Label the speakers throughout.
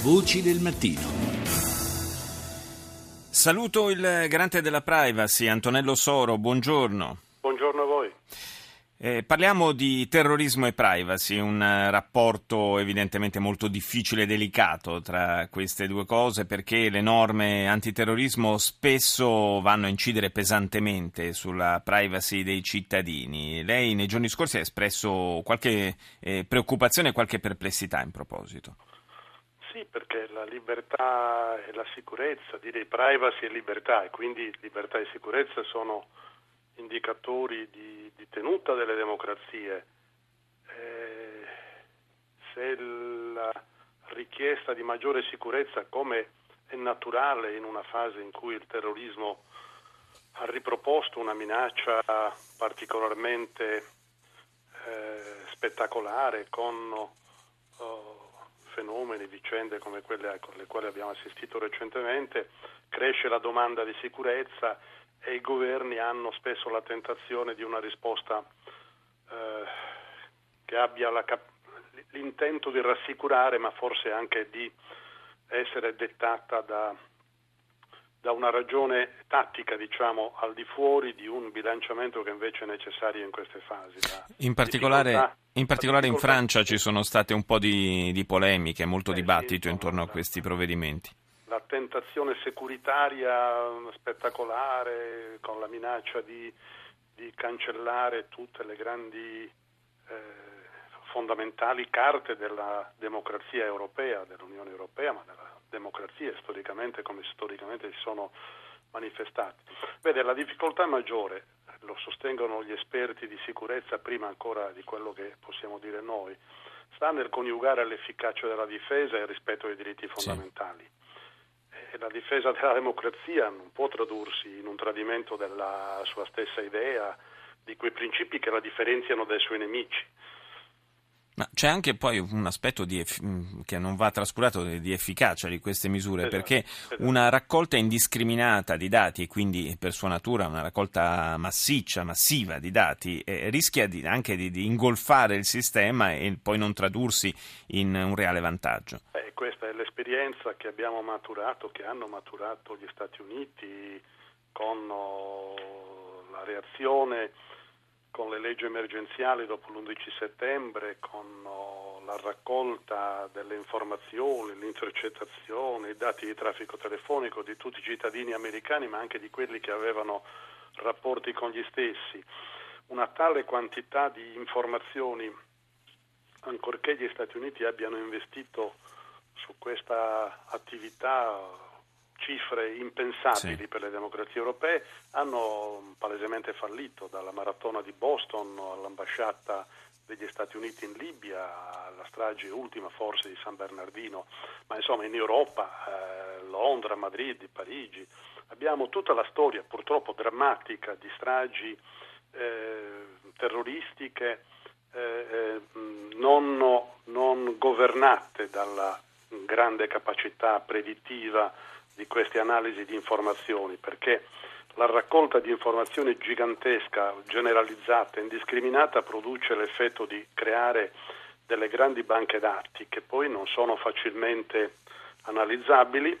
Speaker 1: Voci del mattino.
Speaker 2: Saluto il garante della privacy, Antonello Soro, buongiorno.
Speaker 3: Buongiorno a voi.
Speaker 2: Eh, parliamo di terrorismo e privacy, un uh, rapporto evidentemente molto difficile e delicato tra queste due cose perché le norme antiterrorismo spesso vanno a incidere pesantemente sulla privacy dei cittadini. Lei nei giorni scorsi ha espresso qualche eh, preoccupazione e qualche perplessità in proposito.
Speaker 3: Sì, perché la libertà e la sicurezza, direi privacy e libertà, e quindi libertà e sicurezza sono indicatori di, di tenuta delle democrazie. Eh, se la richiesta di maggiore sicurezza, come è naturale in una fase in cui il terrorismo ha riproposto una minaccia particolarmente eh, spettacolare con vicende come quelle con le quali abbiamo assistito recentemente, cresce la domanda di sicurezza e i governi hanno spesso la tentazione di una risposta eh, che abbia cap- l'intento di rassicurare, ma forse anche di essere dettata da, da una ragione tattica, diciamo, al di fuori di un bilanciamento che invece è necessario in queste fasi.
Speaker 2: In particolare, in, particolare in Francia ci sono state un po' di, di polemiche, molto eh, dibattito sì, intorno a questi provvedimenti
Speaker 3: la tentazione securitaria spettacolare con la minaccia di, di cancellare tutte le grandi eh, fondamentali carte della democrazia europea, dell'Unione Europea, ma della democrazia storicamente come storicamente si sono manifestate. Vede, la difficoltà maggiore, lo sostengono gli esperti di sicurezza prima ancora di quello che possiamo dire noi, sta nel coniugare l'efficacia della difesa e il rispetto dei diritti fondamentali. Sì e la difesa della democrazia non può tradursi in un tradimento della sua stessa idea, di quei principi che la differenziano dai suoi nemici.
Speaker 2: Ma c'è anche poi un aspetto eff- che non va trascurato di efficacia di queste misure, esatto, perché esatto. una raccolta indiscriminata di dati, e quindi per sua natura una raccolta massiccia, massiva di dati, eh, rischia di, anche di, di, ingolfare il sistema e poi non tradursi in un reale vantaggio.
Speaker 3: Eh, questa è l'esperienza che abbiamo maturato, che hanno maturato gli Stati Uniti con oh, la reazione con le leggi emergenziali dopo l'11 settembre, con oh, la raccolta delle informazioni, l'intercettazione, i dati di traffico telefonico di tutti i cittadini americani, ma anche di quelli che avevano rapporti con gli stessi. Una tale quantità di informazioni, ancorché gli Stati Uniti abbiano investito su questa attività cifre impensabili sì. per le democrazie europee, hanno palesemente fallito, dalla maratona di Boston all'ambasciata degli Stati Uniti in Libia, alla strage ultima forse di San Bernardino, ma insomma in Europa, eh, Londra, Madrid, Parigi, abbiamo tutta la storia purtroppo drammatica di stragi eh, terroristiche eh, eh non, non governate dalla grande capacità predittiva di queste analisi di informazioni, perché la raccolta di informazioni gigantesca, generalizzata, indiscriminata produce l'effetto di creare delle grandi banche dati che poi non sono facilmente analizzabili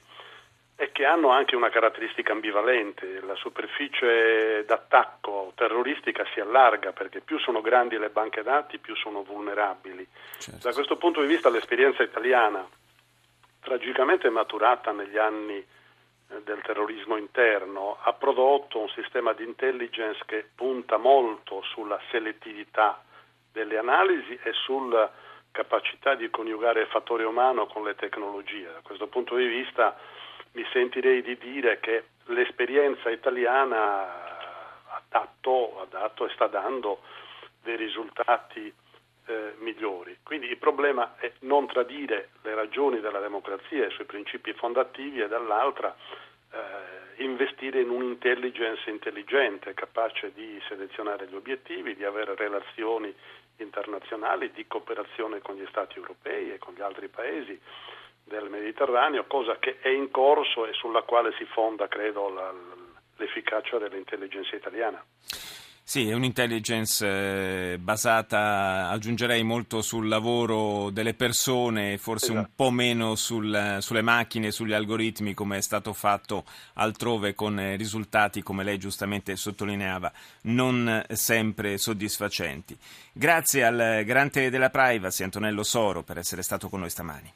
Speaker 3: e che hanno anche una caratteristica ambivalente. La superficie d'attacco terroristica si allarga perché più sono grandi le banche dati, più sono vulnerabili. Certo. Da questo punto di vista l'esperienza italiana tragicamente maturata negli anni eh, del terrorismo interno, ha prodotto un sistema di intelligence che punta molto sulla selettività delle analisi e sulla capacità di coniugare il fattore umano con le tecnologie. Da questo punto di vista mi sentirei di dire che l'esperienza italiana ha dato, ha dato e sta dando dei risultati eh, migliori. Quindi il problema è non tradire le ragioni della democrazia e i suoi principi fondativi e dall'altra eh, investire in un'intelligence intelligente, capace di selezionare gli obiettivi, di avere relazioni internazionali, di cooperazione con gli Stati europei e con gli altri paesi del Mediterraneo, cosa che è in corso e sulla quale si fonda, credo, la, l'efficacia dell'intelligenza italiana.
Speaker 2: Sì, è un'intelligence eh, basata, aggiungerei, molto sul lavoro delle persone, forse esatto. un po' meno sul, sulle macchine, sugli algoritmi, come è stato fatto altrove con eh, risultati, come lei giustamente sottolineava, non sempre soddisfacenti. Grazie al garante della privacy, Antonello Soro, per essere stato con noi stamani.